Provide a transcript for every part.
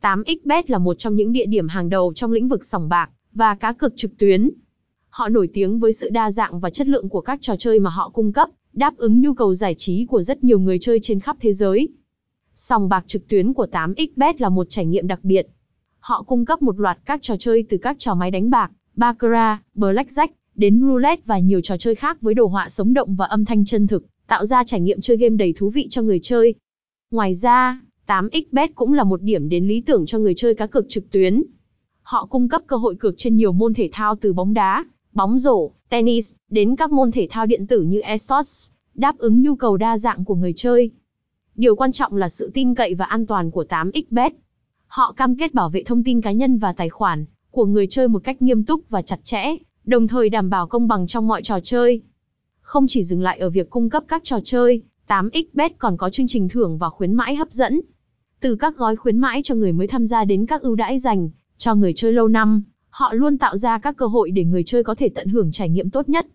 8xbet là một trong những địa điểm hàng đầu trong lĩnh vực sòng bạc và cá cược trực tuyến. Họ nổi tiếng với sự đa dạng và chất lượng của các trò chơi mà họ cung cấp, đáp ứng nhu cầu giải trí của rất nhiều người chơi trên khắp thế giới. Sòng bạc trực tuyến của 8xbet là một trải nghiệm đặc biệt. Họ cung cấp một loạt các trò chơi từ các trò máy đánh bạc, baccarat, blackjack, đến roulette và nhiều trò chơi khác với đồ họa sống động và âm thanh chân thực, tạo ra trải nghiệm chơi game đầy thú vị cho người chơi. Ngoài ra, 8xbet cũng là một điểm đến lý tưởng cho người chơi cá cược trực tuyến. Họ cung cấp cơ hội cược trên nhiều môn thể thao từ bóng đá, bóng rổ, tennis, đến các môn thể thao điện tử như esports, đáp ứng nhu cầu đa dạng của người chơi. Điều quan trọng là sự tin cậy và an toàn của 8xbet. Họ cam kết bảo vệ thông tin cá nhân và tài khoản của người chơi một cách nghiêm túc và chặt chẽ, đồng thời đảm bảo công bằng trong mọi trò chơi. Không chỉ dừng lại ở việc cung cấp các trò chơi, 8xbet còn có chương trình thưởng và khuyến mãi hấp dẫn. Từ các gói khuyến mãi cho người mới tham gia đến các ưu đãi dành cho người chơi lâu năm, họ luôn tạo ra các cơ hội để người chơi có thể tận hưởng trải nghiệm tốt nhất.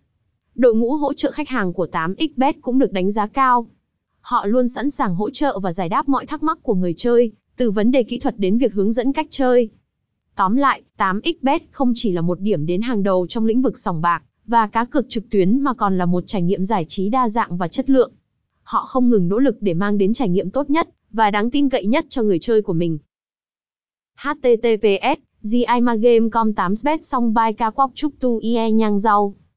Đội ngũ hỗ trợ khách hàng của 8xbet cũng được đánh giá cao. Họ luôn sẵn sàng hỗ trợ và giải đáp mọi thắc mắc của người chơi, từ vấn đề kỹ thuật đến việc hướng dẫn cách chơi. Tóm lại, 8xbet không chỉ là một điểm đến hàng đầu trong lĩnh vực sòng bạc và cá cược trực tuyến mà còn là một trải nghiệm giải trí đa dạng và chất lượng. Họ không ngừng nỗ lực để mang đến trải nghiệm tốt nhất và đáng tin cậy nhất cho người chơi của mình. https gimagame com 8 bet song by ca quóc trúc tu ie nhang rau